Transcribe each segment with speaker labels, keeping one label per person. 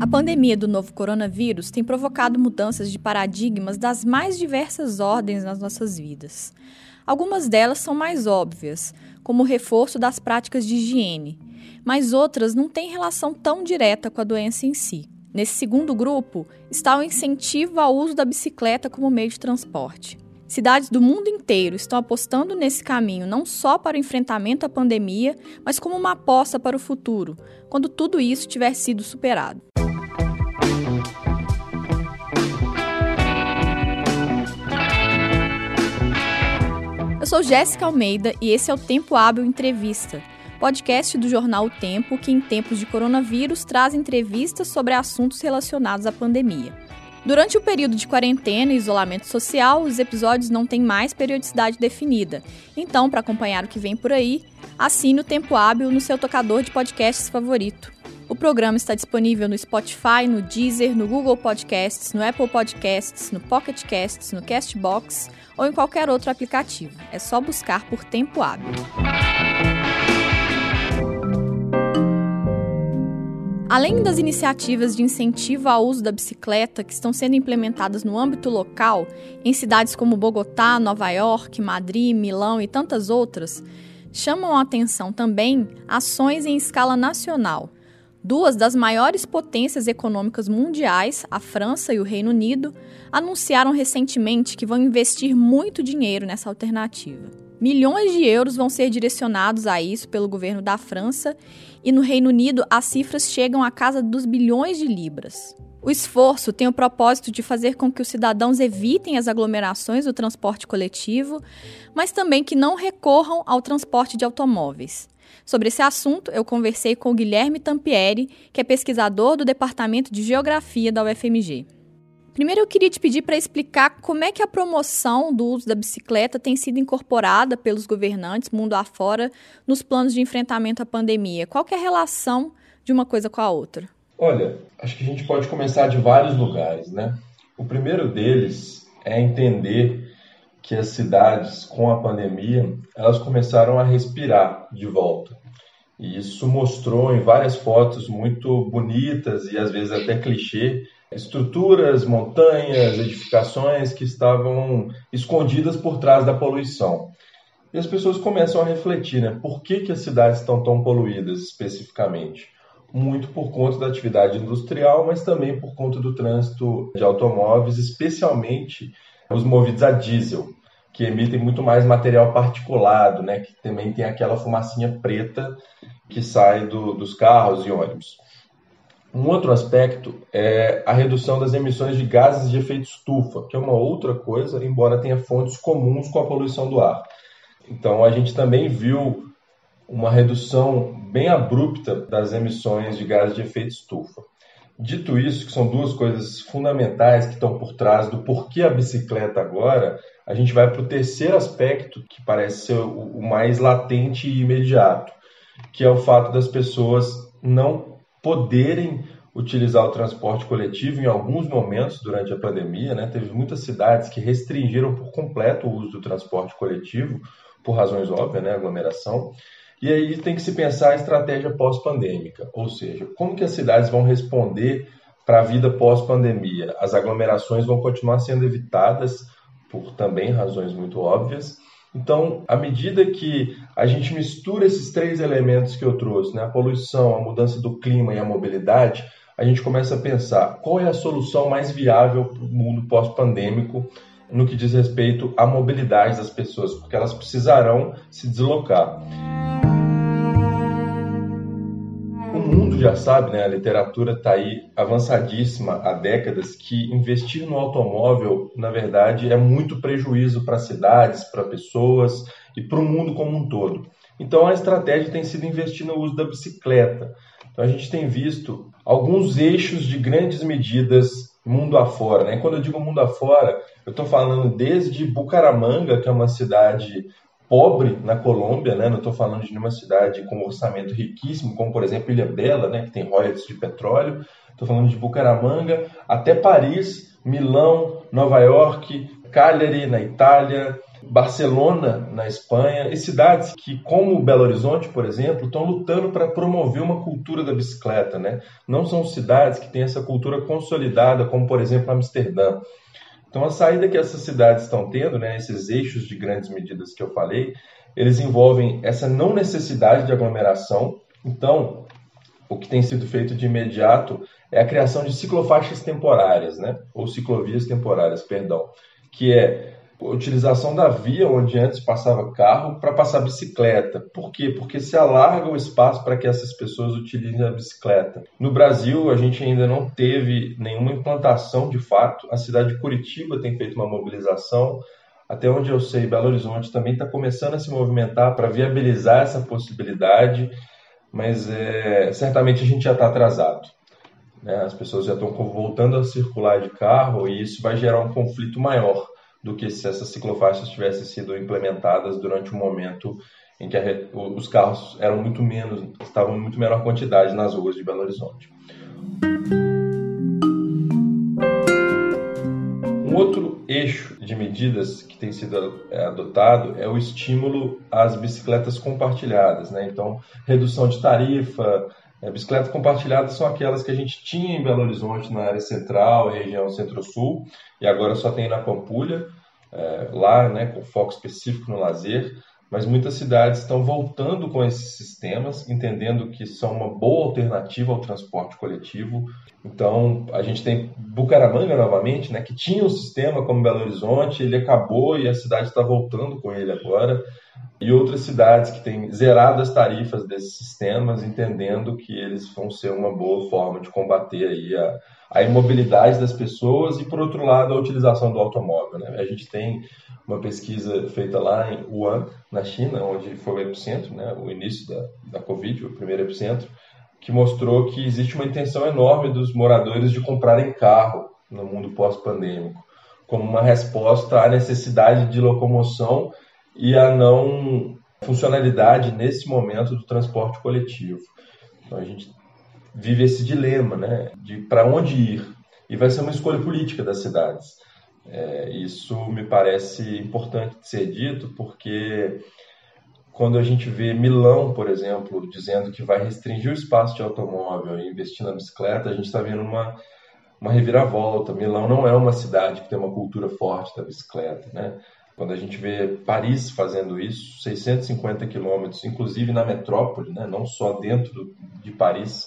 Speaker 1: A pandemia do novo coronavírus tem provocado mudanças de paradigmas das mais diversas ordens nas nossas vidas. Algumas delas são mais óbvias, como o reforço das práticas de higiene, mas outras não têm relação tão direta com a doença em si. Nesse segundo grupo está o incentivo ao uso da bicicleta como meio de transporte. Cidades do mundo inteiro estão apostando nesse caminho não só para o enfrentamento à pandemia, mas como uma aposta para o futuro, quando tudo isso tiver sido superado. Sou Jéssica Almeida e esse é o Tempo Hábil Entrevista, podcast do jornal O Tempo que, em tempos de coronavírus, traz entrevistas sobre assuntos relacionados à pandemia. Durante o período de quarentena e isolamento social, os episódios não têm mais periodicidade definida. Então, para acompanhar o que vem por aí, assine o Tempo Hábil no seu tocador de podcasts favorito. O programa está disponível no Spotify, no Deezer, no Google Podcasts, no Apple Podcasts, no Pocket Casts, no Castbox ou em qualquer outro aplicativo. É só buscar por Tempo Hábil. Além das iniciativas de incentivo ao uso da bicicleta que estão sendo implementadas no âmbito local, em cidades como Bogotá, Nova York, Madrid, Milão e tantas outras, chamam a atenção também ações em escala nacional Duas das maiores potências econômicas mundiais, a França e o Reino Unido, anunciaram recentemente que vão investir muito dinheiro nessa alternativa. Milhões de euros vão ser direcionados a isso pelo governo da França e no Reino Unido as cifras chegam à casa dos bilhões de libras. O esforço tem o propósito de fazer com que os cidadãos evitem as aglomerações do transporte coletivo, mas também que não recorram ao transporte de automóveis. Sobre esse assunto, eu conversei com o Guilherme Tampieri, que é pesquisador do Departamento de Geografia da UFMG. Primeiro, eu queria te pedir para explicar como é que a promoção do uso da bicicleta tem sido incorporada pelos governantes mundo afora nos planos de enfrentamento à pandemia. Qual é a relação de uma coisa com a outra?
Speaker 2: Olha, acho que a gente pode começar de vários lugares, né? O primeiro deles é entender que as cidades, com a pandemia, elas começaram a respirar de volta. E isso mostrou em várias fotos muito bonitas e às vezes até clichê, estruturas, montanhas, edificações que estavam escondidas por trás da poluição. E as pessoas começam a refletir, né? Por que, que as cidades estão tão poluídas especificamente? Muito por conta da atividade industrial, mas também por conta do trânsito de automóveis, especialmente os movidos a diesel, que emitem muito mais material particulado, né, que também tem aquela fumacinha preta que sai do, dos carros e ônibus. Um outro aspecto é a redução das emissões de gases de efeito estufa, que é uma outra coisa, embora tenha fontes comuns com a poluição do ar. Então, a gente também viu uma redução bem abrupta das emissões de gases de efeito estufa. Dito isso, que são duas coisas fundamentais que estão por trás do porquê a bicicleta agora, a gente vai para o terceiro aspecto, que parece ser o mais latente e imediato, que é o fato das pessoas não poderem utilizar o transporte coletivo em alguns momentos durante a pandemia. Né? Teve muitas cidades que restringiram por completo o uso do transporte coletivo, por razões óbvias, né? aglomeração. E aí tem que se pensar a estratégia pós-pandêmica, ou seja, como que as cidades vão responder para a vida pós-pandemia. As aglomerações vão continuar sendo evitadas por também razões muito óbvias. Então, à medida que a gente mistura esses três elementos que eu trouxe, né, a poluição, a mudança do clima e a mobilidade, a gente começa a pensar qual é a solução mais viável para o mundo pós-pandêmico no que diz respeito à mobilidade das pessoas, porque elas precisarão se deslocar. Já sabe, né, a literatura está aí avançadíssima há décadas que investir no automóvel, na verdade, é muito prejuízo para cidades, para pessoas e para o mundo como um todo. Então a estratégia tem sido investir no uso da bicicleta. Então a gente tem visto alguns eixos de grandes medidas mundo afora. Né? Quando eu digo mundo afora, eu estou falando desde Bucaramanga, que é uma cidade pobre na Colômbia, né? não estou falando de nenhuma cidade com um orçamento riquíssimo, como por exemplo Ilha Bela, né? que tem royalties de petróleo, estou falando de Bucaramanga, até Paris, Milão, Nova York, Cagliari, na Itália, Barcelona, na Espanha, e cidades que, como Belo Horizonte, por exemplo, estão lutando para promover uma cultura da bicicleta. Né? Não são cidades que têm essa cultura consolidada, como, por exemplo, Amsterdã. Então, a saída que essas cidades estão tendo, né, esses eixos de grandes medidas que eu falei, eles envolvem essa não necessidade de aglomeração. Então, o que tem sido feito de imediato é a criação de ciclofaixas temporárias, né, ou ciclovias temporárias, perdão, que é utilização da via onde antes passava carro para passar bicicleta. Por quê? Porque se alarga o espaço para que essas pessoas utilizem a bicicleta. No Brasil, a gente ainda não teve nenhuma implantação de fato. A cidade de Curitiba tem feito uma mobilização. Até onde eu sei, Belo Horizonte também está começando a se movimentar para viabilizar essa possibilidade, mas é, certamente a gente já está atrasado. Né? As pessoas já estão voltando a circular de carro e isso vai gerar um conflito maior do que se essas ciclofaixas tivessem sido implementadas durante um momento em que a, os carros eram muito menos, estavam em muito menor quantidade nas ruas de Belo Horizonte. Um outro eixo de medidas que tem sido é, adotado é o estímulo às bicicletas compartilhadas, né? Então, redução de tarifa, é, bicicletas compartilhadas são aquelas que a gente tinha em Belo Horizonte, na área central, região centro-sul, e agora só tem na Pampulha, é, lá, né, com foco específico no lazer. Mas muitas cidades estão voltando com esses sistemas, entendendo que são uma boa alternativa ao transporte coletivo. Então, a gente tem Bucaramanga novamente, né, que tinha um sistema como Belo Horizonte, ele acabou e a cidade está voltando com ele agora e outras cidades que têm zerado as tarifas desses sistemas, entendendo que eles vão ser uma boa forma de combater aí a, a imobilidade das pessoas e, por outro lado, a utilização do automóvel. Né? A gente tem uma pesquisa feita lá em Wuhan, na China, onde foi o epicentro, né? o início da, da Covid, o primeiro epicentro, que mostrou que existe uma intenção enorme dos moradores de comprarem carro no mundo pós-pandêmico, como uma resposta à necessidade de locomoção e a não funcionalidade nesse momento do transporte coletivo. Então a gente vive esse dilema, né, de para onde ir e vai ser uma escolha política das cidades. É, isso me parece importante de ser dito porque quando a gente vê Milão, por exemplo, dizendo que vai restringir o espaço de automóvel e investir na bicicleta, a gente está vendo uma uma reviravolta. Milão não é uma cidade que tem uma cultura forte da bicicleta, né? Quando a gente vê Paris fazendo isso, 650 quilômetros, inclusive na metrópole, né, não só dentro de Paris.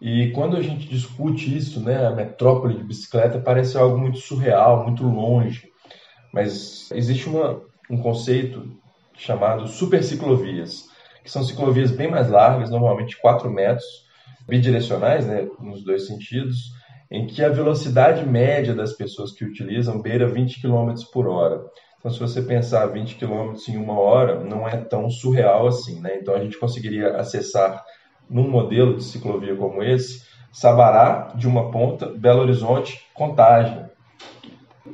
Speaker 2: E quando a gente discute isso, né, a metrópole de bicicleta parece algo muito surreal, muito longe. Mas existe uma, um conceito chamado superciclovias, que são ciclovias bem mais largas, normalmente 4 metros, bidirecionais, né, nos dois sentidos, em que a velocidade média das pessoas que utilizam beira 20 km por hora. Então, se você pensar 20 km em uma hora, não é tão surreal assim, né? Então, a gente conseguiria acessar num modelo de ciclovia como esse, Sabará de uma ponta, Belo Horizonte, Contagem,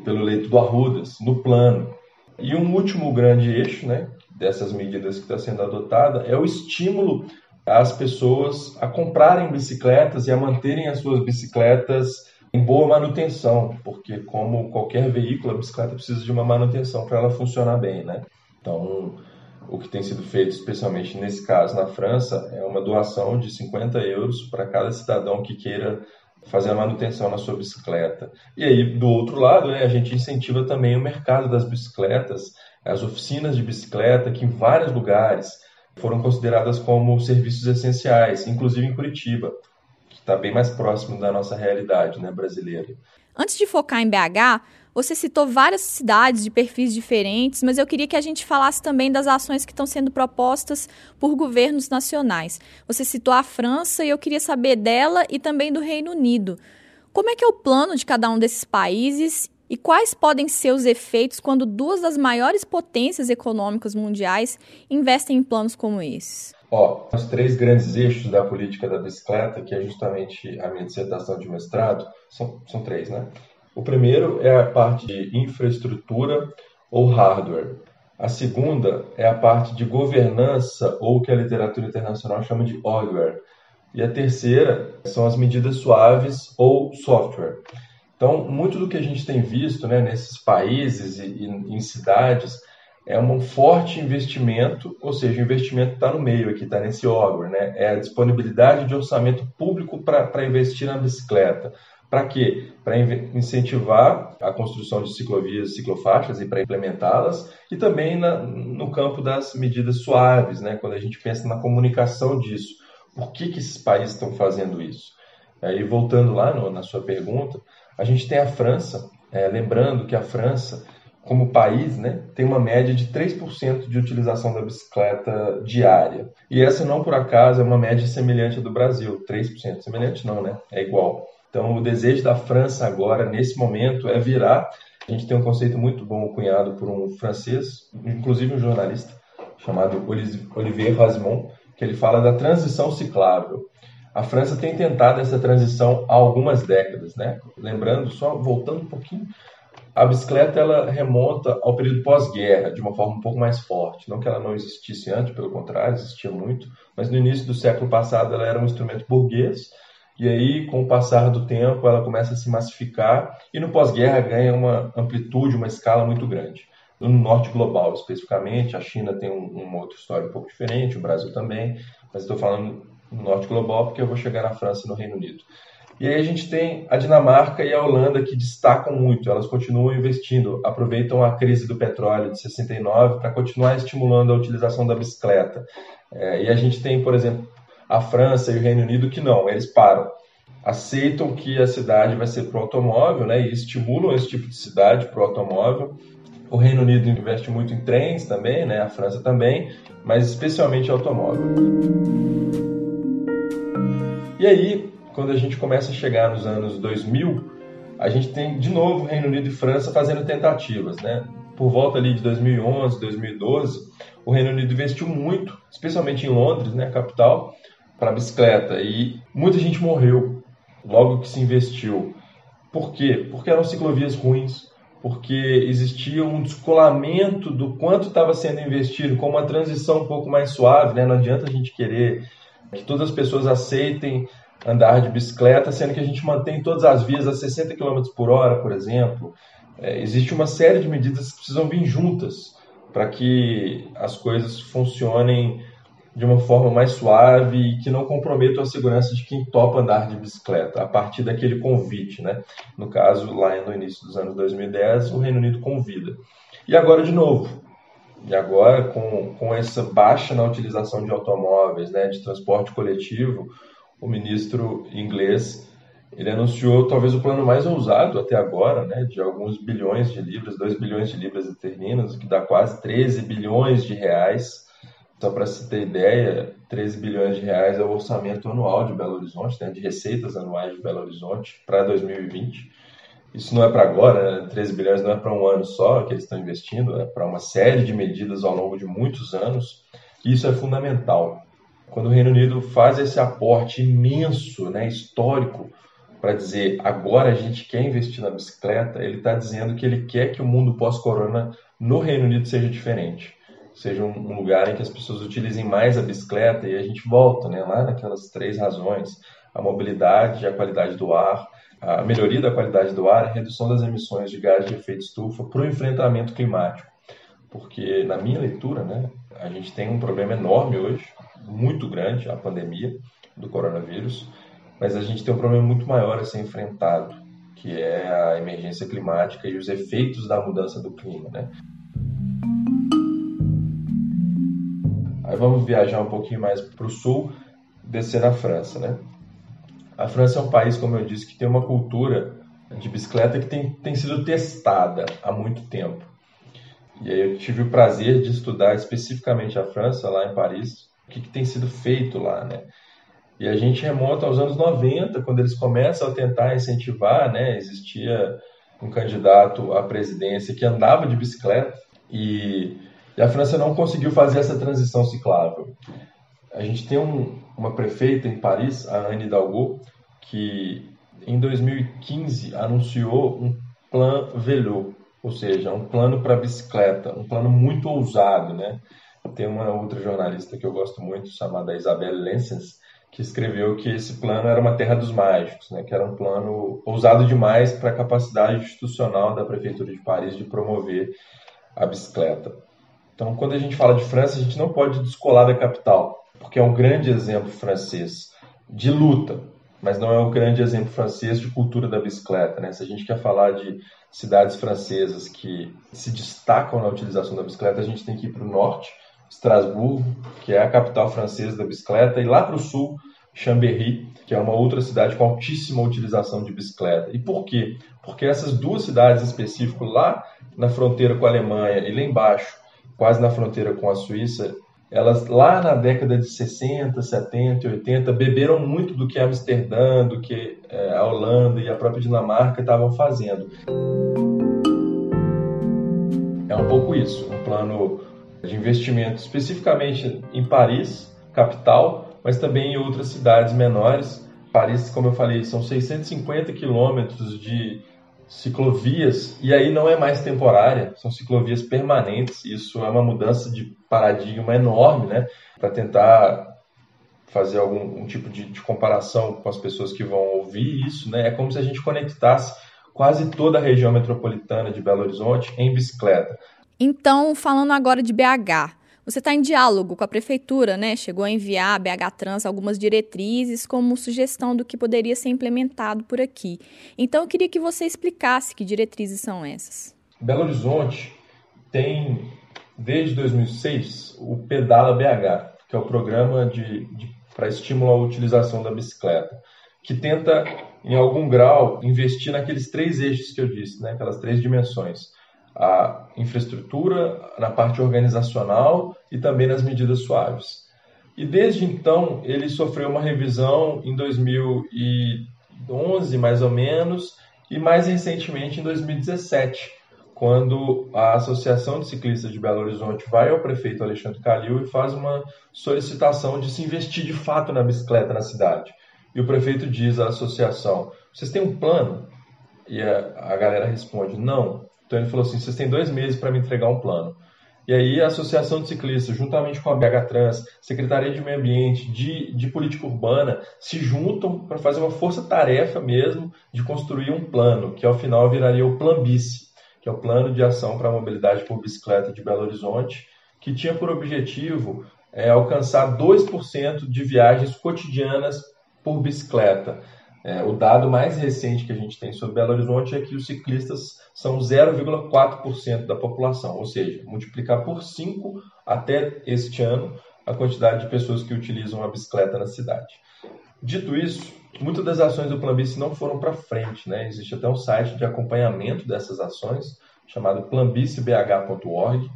Speaker 2: pelo leito do Arrudas, no plano. E um último grande eixo, né, dessas medidas que está sendo adotada é o estímulo às pessoas a comprarem bicicletas e a manterem as suas bicicletas em boa manutenção, porque como qualquer veículo, a bicicleta precisa de uma manutenção para ela funcionar bem, né? Então, o que tem sido feito, especialmente nesse caso na França, é uma doação de 50 euros para cada cidadão que queira fazer a manutenção na sua bicicleta. E aí, do outro lado, né, a gente incentiva também o mercado das bicicletas, as oficinas de bicicleta, que em vários lugares foram consideradas como serviços essenciais, inclusive em Curitiba está bem mais próximo da nossa realidade né, brasileira.
Speaker 1: Antes de focar em BH, você citou várias cidades de perfis diferentes, mas eu queria que a gente falasse também das ações que estão sendo propostas por governos nacionais. Você citou a França e eu queria saber dela e também do Reino Unido. Como é que é o plano de cada um desses países e quais podem ser os efeitos quando duas das maiores potências econômicas mundiais investem em planos como esses?
Speaker 2: Ó, os três grandes eixos da política da bicicleta, que é justamente a minha dissertação de mestrado, são, são três, né? O primeiro é a parte de infraestrutura ou hardware. A segunda é a parte de governança, ou que a literatura internacional chama de hardware. E a terceira são as medidas suaves ou software. Então, muito do que a gente tem visto né, nesses países e, e em cidades é um forte investimento, ou seja, o investimento está no meio aqui, está nesse órgão, né? É a disponibilidade de orçamento público para investir na bicicleta. Para quê? Para incentivar a construção de ciclovias e ciclofaixas e para implementá-las, e também na, no campo das medidas suaves, né? quando a gente pensa na comunicação disso. Por que, que esses países estão fazendo isso? Aí, voltando lá no, na sua pergunta, a gente tem a França, é, lembrando que a França, como país, né, tem uma média de 3% de utilização da bicicleta diária. E essa, não por acaso, é uma média semelhante à do Brasil, 3%. Semelhante não, né? É igual. Então, o desejo da França agora, nesse momento, é virar. A gente tem um conceito muito bom cunhado por um francês, inclusive um jornalista, chamado Olivier Rasmont, que ele fala da transição ciclável. A França tem tentado essa transição há algumas décadas, né? Lembrando, só voltando um pouquinho, a bicicleta ela remonta ao período pós-guerra de uma forma um pouco mais forte. Não que ela não existisse antes, pelo contrário, existia muito, mas no início do século passado ela era um instrumento burguês e aí, com o passar do tempo, ela começa a se massificar e no pós-guerra ganha uma amplitude, uma escala muito grande. No norte global, especificamente, a China tem um, uma outra história um pouco diferente, o Brasil também, mas estou falando no norte global porque eu vou chegar na França e no Reino Unido. E aí a gente tem a Dinamarca e a Holanda que destacam muito, elas continuam investindo, aproveitam a crise do petróleo de 69 para continuar estimulando a utilização da bicicleta. É, e a gente tem, por exemplo, a França e o Reino Unido que não, eles param. Aceitam que a cidade vai ser para o automóvel né, e estimulam esse tipo de cidade para o automóvel. O Reino Unido investe muito em trens também, né, a França também, mas especialmente automóvel. E aí, quando a gente começa a chegar nos anos 2000, a gente tem de novo Reino Unido e França fazendo tentativas, né? Por volta ali de 2011, 2012, o Reino Unido investiu muito, especialmente em Londres, né, capital, para bicicleta e muita gente morreu logo que se investiu. Por quê? Porque eram ciclovias ruins, porque existia um descolamento do quanto estava sendo investido, com uma transição um pouco mais suave, né? Não adianta a gente querer que todas as pessoas aceitem andar de bicicleta, sendo que a gente mantém todas as vias a 60 km por hora, por exemplo. É, existe uma série de medidas que precisam vir juntas para que as coisas funcionem de uma forma mais suave e que não comprometam a segurança de quem topa andar de bicicleta, a partir daquele convite, né? No caso, lá no início dos anos 2010, o Reino Unido convida. E agora, de novo, e agora com, com essa baixa na utilização de automóveis, né, de transporte coletivo, o ministro inglês ele anunciou talvez o plano mais ousado até agora, né, de alguns bilhões de libras, 2 bilhões de libras esterlinas, que dá quase 13 bilhões de reais só para se ter ideia, 13 bilhões de reais é o orçamento anual de Belo Horizonte, né, de receitas anuais de Belo Horizonte para 2020. Isso não é para agora, né? 13 bilhões não é para um ano só que eles estão investindo, é para uma série de medidas ao longo de muitos anos. E isso é fundamental. Quando o Reino Unido faz esse aporte imenso, né, histórico, para dizer agora a gente quer investir na bicicleta, ele está dizendo que ele quer que o mundo pós-corona no Reino Unido seja diferente seja um lugar em que as pessoas utilizem mais a bicicleta e a gente volta né, lá naquelas três razões: a mobilidade, a qualidade do ar, a melhoria da qualidade do ar, a redução das emissões de gás de efeito estufa para o enfrentamento climático. Porque, na minha leitura, né, a gente tem um problema enorme hoje, muito grande, a pandemia do coronavírus, mas a gente tem um problema muito maior a ser enfrentado, que é a emergência climática e os efeitos da mudança do clima. Né? Aí vamos viajar um pouquinho mais para o sul, descer na França, né? A França é um país, como eu disse, que tem uma cultura de bicicleta que tem, tem sido testada há muito tempo. E aí eu tive o prazer de estudar especificamente a França, lá em Paris, o que, que tem sido feito lá, né? E a gente remonta aos anos 90, quando eles começam a tentar incentivar, né? Existia um candidato à presidência que andava de bicicleta e e a França não conseguiu fazer essa transição ciclável. A gente tem um, uma prefeita em Paris, a Anne Hidalgo, que em 2015 anunciou um plan vélo, ou seja, um plano para bicicleta, um plano muito ousado, né? Tem uma outra jornalista que eu gosto muito, chamada Isabelle Lensens, que escreveu que esse plano era uma terra dos mágicos, né, que era um plano ousado demais para a capacidade institucional da Prefeitura de Paris de promover a bicicleta. Então, quando a gente fala de França, a gente não pode descolar da capital, porque é um grande exemplo francês de luta, mas não é um grande exemplo francês de cultura da bicicleta. Né? Se a gente quer falar de cidades francesas que se destacam na utilização da bicicleta, a gente tem que ir para o norte, Estrasburgo, que é a capital francesa da bicicleta, e lá para o sul, Chambéry, que é uma outra cidade com altíssima utilização de bicicleta. E por quê? Porque essas duas cidades específicas, lá na fronteira com a Alemanha e lá embaixo, quase na fronteira com a Suíça, elas lá na década de 60, 70 80 beberam muito do que Amsterdã, do que é, a Holanda e a própria Dinamarca estavam fazendo. É um pouco isso, um plano de investimento especificamente em Paris, capital, mas também em outras cidades menores. Paris, como eu falei, são 650 quilômetros de ciclovias, e aí não é mais temporária, são ciclovias permanentes. Isso é uma mudança de paradigma enorme, né? Para tentar fazer algum um tipo de, de, comparação com as pessoas que vão ouvir isso, né? É como se a gente conectasse quase toda a região metropolitana de Belo Horizonte em bicicleta.
Speaker 1: Então, falando agora de BH, você está em diálogo com a prefeitura, né? Chegou a enviar a BH Trans algumas diretrizes como sugestão do que poderia ser implementado por aqui. Então, eu queria que você explicasse que diretrizes são essas.
Speaker 2: Belo Horizonte tem, desde 2006, o Pedala BH, que é o programa de, de para estímulo à utilização da bicicleta, que tenta, em algum grau, investir naqueles três eixos que eu disse, né? aquelas três dimensões a infraestrutura, na parte organizacional e também nas medidas suaves. E desde então ele sofreu uma revisão em 2011, mais ou menos, e mais recentemente em 2017, quando a Associação de Ciclistas de Belo Horizonte vai ao prefeito Alexandre Calil e faz uma solicitação de se investir de fato na bicicleta na cidade. E o prefeito diz à associação: vocês têm um plano? E a, a galera responde: não. Então ele falou assim: vocês têm dois meses para me entregar um plano. E aí a Associação de Ciclistas, juntamente com a BH Trans, Secretaria de Meio Ambiente, de, de Política Urbana, se juntam para fazer uma força-tarefa mesmo de construir um plano, que ao final viraria o Plan BICE, que é o Plano de Ação para a Mobilidade por Bicicleta de Belo Horizonte, que tinha por objetivo é, alcançar 2% de viagens cotidianas por bicicleta. É, o dado mais recente que a gente tem sobre Belo Horizonte é que os ciclistas são 0,4% da população, ou seja, multiplicar por 5 até este ano a quantidade de pessoas que utilizam a bicicleta na cidade. Dito isso, muitas das ações do Planbice não foram para frente, né? Existe até um site de acompanhamento dessas ações chamado planbicebh.org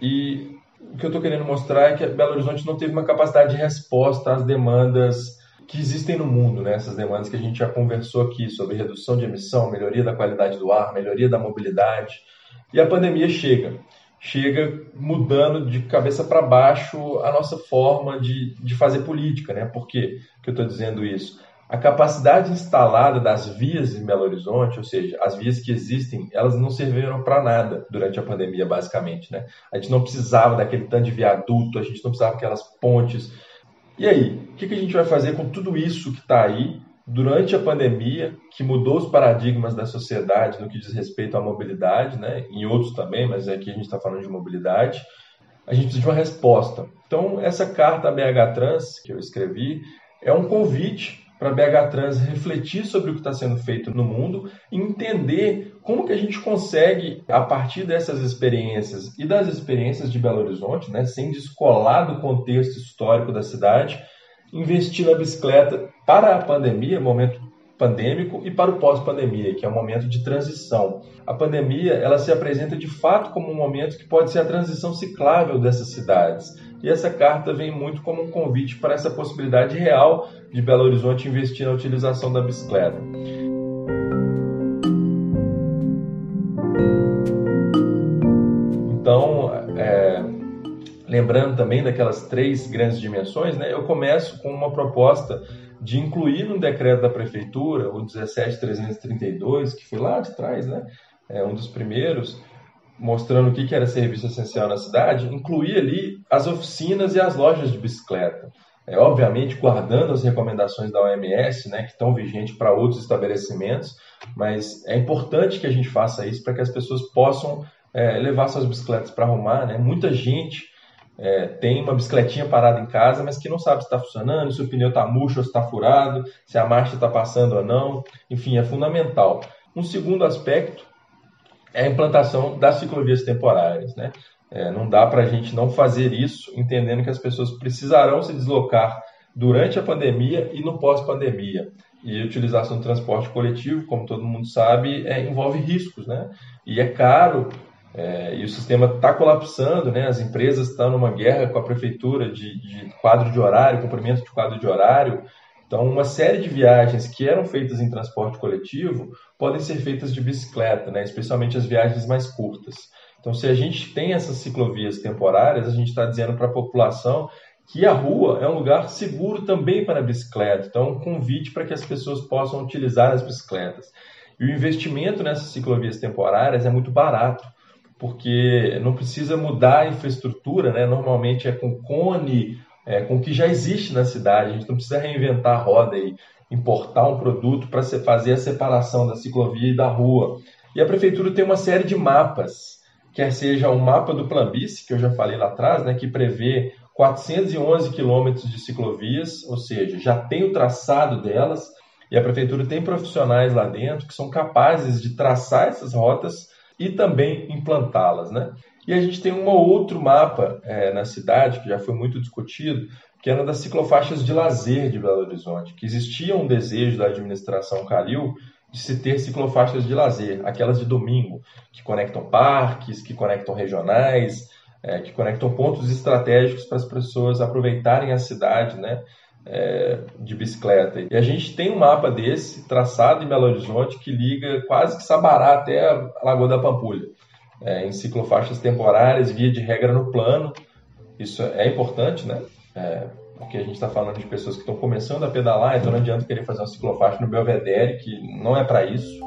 Speaker 2: e o que eu estou querendo mostrar é que Belo Horizonte não teve uma capacidade de resposta às demandas que existem no mundo, né? essas demandas que a gente já conversou aqui sobre redução de emissão, melhoria da qualidade do ar, melhoria da mobilidade. E a pandemia chega, chega mudando de cabeça para baixo a nossa forma de, de fazer política. Né? Por que eu estou dizendo isso? A capacidade instalada das vias em Belo Horizonte, ou seja, as vias que existem, elas não serviram para nada durante a pandemia, basicamente. Né? A gente não precisava daquele tanto de viaduto, a gente não precisava daquelas pontes, e aí, o que, a gente vai fazer com tudo isso que está aí durante a pandemia, que mudou os paradigmas da sociedade no que diz respeito à mobilidade, né? em outros também, mas aqui a gente está falando de mobilidade, a gente precisa de uma resposta. Então, essa carta à BH Trans que eu escrevi é um convite para a BH Trans refletir sobre o que está sendo feito no mundo e entender como que a gente consegue, a partir dessas experiências e das experiências de Belo Horizonte, né, sem descolar do contexto histórico da cidade, investir na bicicleta para a pandemia, momento pandêmico, e para o pós-pandemia, que é um momento de transição. A pandemia ela se apresenta de fato como um momento que pode ser a transição ciclável dessas cidades. E essa carta vem muito como um convite para essa possibilidade real de Belo Horizonte investir na utilização da bicicleta. Então, é, lembrando também daquelas três grandes dimensões, né, eu começo com uma proposta de incluir no decreto da prefeitura, o 17332, que foi lá de trás, né, é um dos primeiros, mostrando o que era serviço essencial na cidade, incluir ali as oficinas e as lojas de bicicleta. é, obviamente guardando as recomendações da OMS, né, que estão vigentes para outros estabelecimentos, mas é importante que a gente faça isso para que as pessoas possam é, levar suas bicicletas para arrumar. Né? Muita gente é, tem uma bicicletinha parada em casa, mas que não sabe se está funcionando, se o pneu está murcho ou se está furado, se a marcha está passando ou não. Enfim, é fundamental. Um segundo aspecto é a implantação das ciclovias temporárias. Né? É, não dá para a gente não fazer isso, entendendo que as pessoas precisarão se deslocar durante a pandemia e no pós-pandemia. E a utilização do transporte coletivo, como todo mundo sabe, é, envolve riscos, né? E é caro, é, e o sistema está colapsando, né? As empresas estão numa guerra com a prefeitura de, de quadro de horário, cumprimento de quadro de horário. Então, uma série de viagens que eram feitas em transporte coletivo podem ser feitas de bicicleta, né? especialmente as viagens mais curtas. Então, se a gente tem essas ciclovias temporárias, a gente está dizendo para a população que a rua é um lugar seguro também para a bicicleta. Então, um convite para que as pessoas possam utilizar as bicicletas. E o investimento nessas ciclovias temporárias é muito barato, porque não precisa mudar a infraestrutura, né? normalmente é com cone, é, com o que já existe na cidade. A gente não precisa reinventar a roda e importar um produto para fazer a separação da ciclovia e da rua. E a prefeitura tem uma série de mapas quer seja o mapa do Planbice, que eu já falei lá atrás, né, que prevê 411 quilômetros de ciclovias, ou seja, já tem o traçado delas, e a prefeitura tem profissionais lá dentro que são capazes de traçar essas rotas e também implantá-las. Né? E a gente tem um outro mapa é, na cidade, que já foi muito discutido, que era das ciclofaixas de lazer de Belo Horizonte, que existia um desejo da administração Calil de se ter ciclofaixas de lazer, aquelas de domingo, que conectam parques, que conectam regionais, é, que conectam pontos estratégicos para as pessoas aproveitarem a cidade né, é, de bicicleta. E a gente tem um mapa desse, traçado em Belo Horizonte, que liga quase que Sabará até a Lagoa da Pampulha, é, em ciclofaixas temporárias, via de regra no plano. Isso é importante, né? É, porque a gente está falando de pessoas que estão começando a pedalar, então não adianta querer fazer uma ciclofaixa no Belvedere, que não é para isso.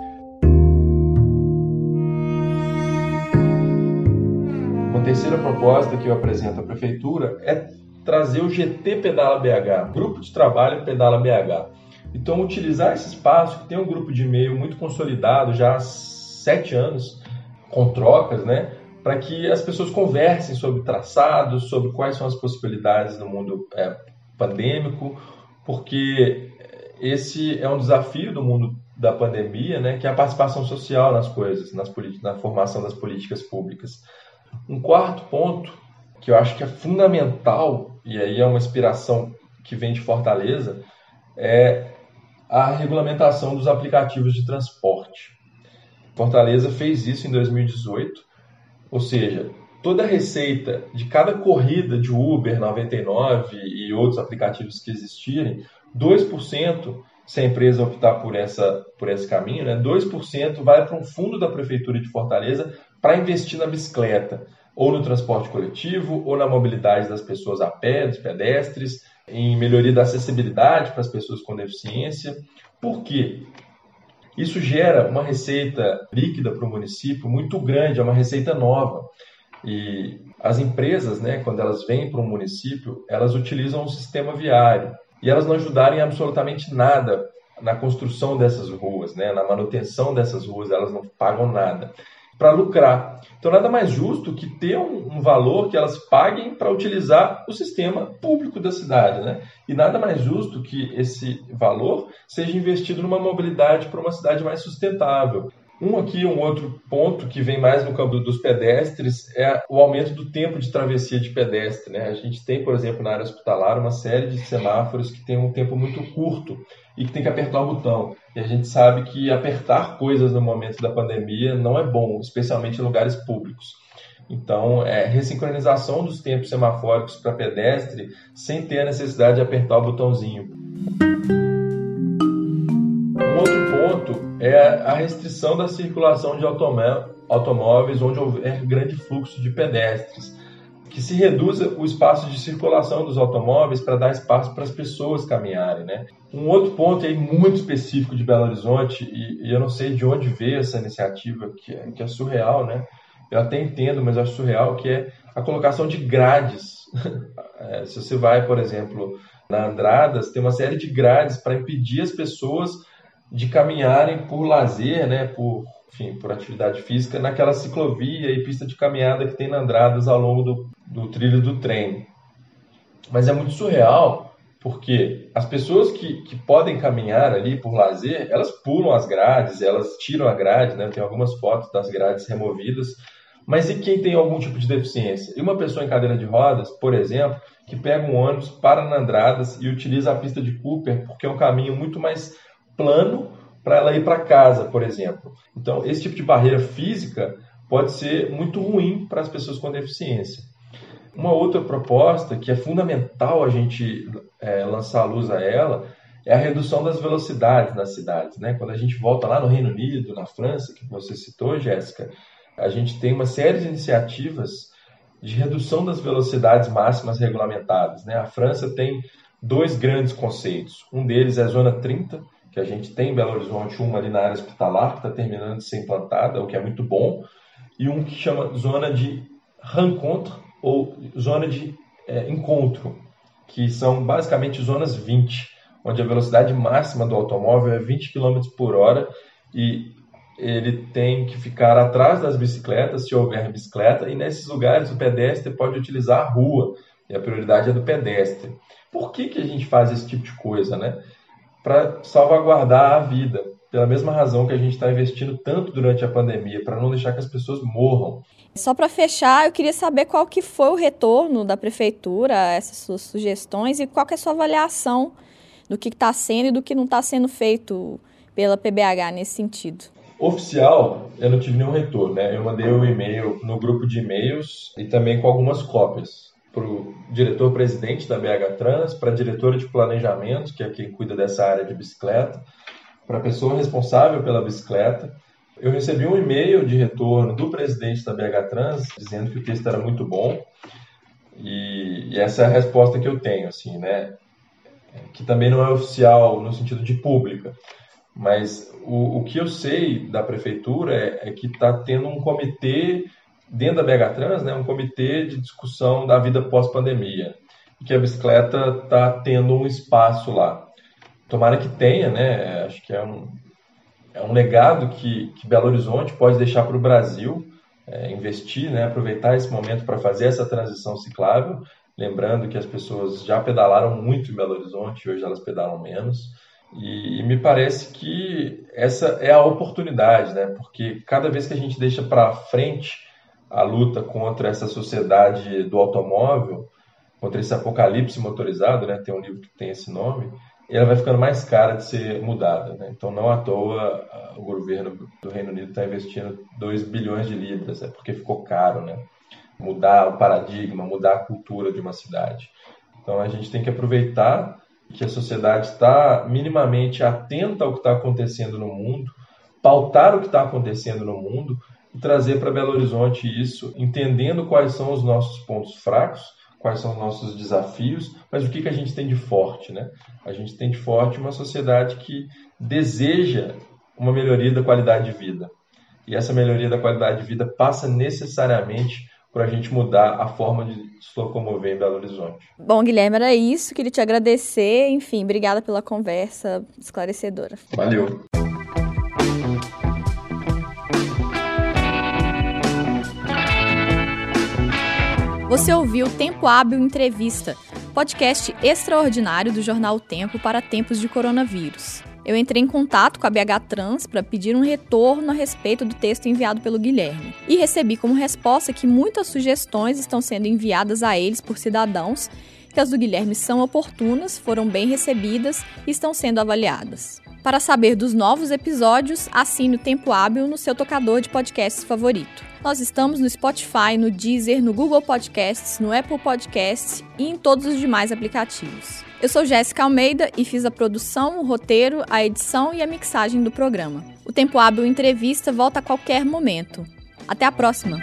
Speaker 2: Uma terceira proposta que eu apresento à prefeitura é trazer o GT Pedala BH, Grupo de Trabalho Pedala BH. Então, utilizar esse espaço, que tem um grupo de e-mail muito consolidado, já há sete anos, com trocas, né? para que as pessoas conversem sobre traçados, sobre quais são as possibilidades no mundo é, pandêmico, porque esse é um desafio do mundo da pandemia, né, que é a participação social nas coisas, nas na formação das políticas públicas. Um quarto ponto que eu acho que é fundamental e aí é uma inspiração que vem de Fortaleza é a regulamentação dos aplicativos de transporte. Fortaleza fez isso em 2018 ou seja, toda a receita de cada corrida de Uber 99 e outros aplicativos que existirem, 2%, se a empresa optar por, essa, por esse caminho, né, 2% vai para um fundo da Prefeitura de Fortaleza para investir na bicicleta, ou no transporte coletivo, ou na mobilidade das pessoas a pé, dos pedestres, em melhoria da acessibilidade para as pessoas com deficiência. Por quê? Isso gera uma receita líquida para o município muito grande, é uma receita nova. E as empresas, né, quando elas vêm para um município, elas utilizam o sistema viário e elas não ajudarem absolutamente nada na construção dessas ruas, né, na manutenção dessas ruas, elas não pagam nada para lucrar. Então, nada mais justo que ter um, um valor que elas paguem para utilizar o sistema público da cidade. Né? E nada mais justo que esse valor seja investido numa mobilidade para uma cidade mais sustentável. Um aqui, um outro ponto que vem mais no campo dos pedestres é o aumento do tempo de travessia de pedestre. Né? A gente tem, por exemplo, na área hospitalar, uma série de semáforos que tem um tempo muito curto e que tem que apertar o botão. E a gente sabe que apertar coisas no momento da pandemia não é bom, especialmente em lugares públicos. Então, é ressincronização dos tempos semafóricos para pedestre sem ter a necessidade de apertar o botãozinho. É a restrição da circulação de automóveis onde houver grande fluxo de pedestres, que se reduza o espaço de circulação dos automóveis para dar espaço para as pessoas caminharem. Né? Um outro ponto aí muito específico de Belo Horizonte, e, eu não sei de onde veio essa iniciativa, que é, que é surreal, né? eu até entendo, mas acho surreal, que é a colocação de grades. É, se você vai, por exemplo, Na Andradas tem uma série de grades para impedir as pessoas de caminharem por lazer, né, por, enfim, por atividade física, naquela ciclovia e pista de caminhada que tem na Andradas ao longo do, do trilho do trem. Mas é muito surreal, porque as pessoas que, que podem caminhar ali por lazer, elas pulam as grades, elas tiram a grade, né? Tem algumas fotos das grades removidas. Mas e quem tem algum tipo de deficiência? E uma pessoa em cadeira de rodas, por exemplo, que pega um ônibus, para na Andradas e utiliza a pista de Cooper, porque é um caminho muito mais plano para ela ir para casa, por exemplo. Então, esse tipo de barreira física pode ser muito ruim para as pessoas com deficiência. Uma outra proposta que é fundamental a gente é, lançar a luz a ela é a redução das velocidades nas cidades. Né? Quando a gente volta lá no Reino Unido, na França, que você citou, Jéssica, a gente tem uma série de iniciativas de redução das velocidades máximas regulamentadas. Né? A França tem dois grandes conceitos. Um deles é a Zona 30, que a gente tem em Belo Horizonte, uma ali na área hospitalar, que está terminando de ser implantada, o que é muito bom, e um que chama Zona de Rencontre, ou Zona de é, Encontro, que são basicamente zonas 20, onde a velocidade máxima do automóvel é 20 km por hora e ele tem que ficar atrás das bicicletas, se houver bicicleta, e nesses lugares o pedestre pode utilizar a rua, e a prioridade é do pedestre. Por que, que a gente faz esse tipo de coisa, né? Para salvaguardar a vida, pela mesma razão que a gente está investindo tanto durante a pandemia, para não deixar que as pessoas morram.
Speaker 1: Só para fechar, eu queria saber qual que foi o retorno da prefeitura a essas suas sugestões e qual que é a sua avaliação do que está sendo e do que não está sendo feito pela PBH nesse sentido.
Speaker 2: Oficial, eu não tive nenhum retorno, né? Eu mandei o um e-mail no grupo de e-mails e também com algumas cópias para o diretor-presidente da BH Trans, para a diretora de planejamento, que é quem cuida dessa área de bicicleta, para a pessoa responsável pela bicicleta. Eu recebi um e-mail de retorno do presidente da BH Trans dizendo que o texto era muito bom e, e essa é a resposta que eu tenho, assim, né? Que também não é oficial no sentido de pública, mas o, o que eu sei da prefeitura é, é que está tendo um comitê dentro da BH Trans, né, um comitê de discussão da vida pós-pandemia, que a bicicleta está tendo um espaço lá. Tomara que tenha, né? Acho que é um, é um legado que, que Belo Horizonte pode deixar para o Brasil, é, investir, né, aproveitar esse momento para fazer essa transição ciclável. Lembrando que as pessoas já pedalaram muito em Belo Horizonte, hoje elas pedalam menos. E, e me parece que essa é a oportunidade, né? Porque cada vez que a gente deixa para frente a luta contra essa sociedade do automóvel, contra esse apocalipse motorizado, né? Tem um livro que tem esse nome. E ela vai ficando mais cara de ser mudada, né? Então, não à toa o governo do Reino Unido está investindo 2 bilhões de libras, é porque ficou caro, né? Mudar o paradigma, mudar a cultura de uma cidade. Então, a gente tem que aproveitar que a sociedade está minimamente atenta ao que está acontecendo no mundo, pautar o que está acontecendo no mundo e trazer para Belo Horizonte isso, entendendo quais são os nossos pontos fracos, quais são os nossos desafios, mas o que, que a gente tem de forte, né? A gente tem de forte uma sociedade que deseja uma melhoria da qualidade de vida. E essa melhoria da qualidade de vida passa necessariamente por a gente mudar a forma de se locomover em Belo Horizonte.
Speaker 1: Bom, Guilherme, era isso. Queria te agradecer. Enfim, obrigada pela conversa esclarecedora.
Speaker 2: Valeu.
Speaker 1: Você ouviu Tempo Hábil Entrevista, podcast extraordinário do jornal Tempo para tempos de coronavírus. Eu entrei em contato com a BH Trans para pedir um retorno a respeito do texto enviado pelo Guilherme e recebi como resposta que muitas sugestões estão sendo enviadas a eles por cidadãos, que as do Guilherme são oportunas, foram bem recebidas e estão sendo avaliadas. Para saber dos novos episódios, assine o Tempo Hábil no seu tocador de podcasts favorito. Nós estamos no Spotify, no Deezer, no Google Podcasts, no Apple Podcasts e em todos os demais aplicativos. Eu sou Jéssica Almeida e fiz a produção, o roteiro, a edição e a mixagem do programa. O Tempo Hábil Entrevista volta a qualquer momento. Até a próxima!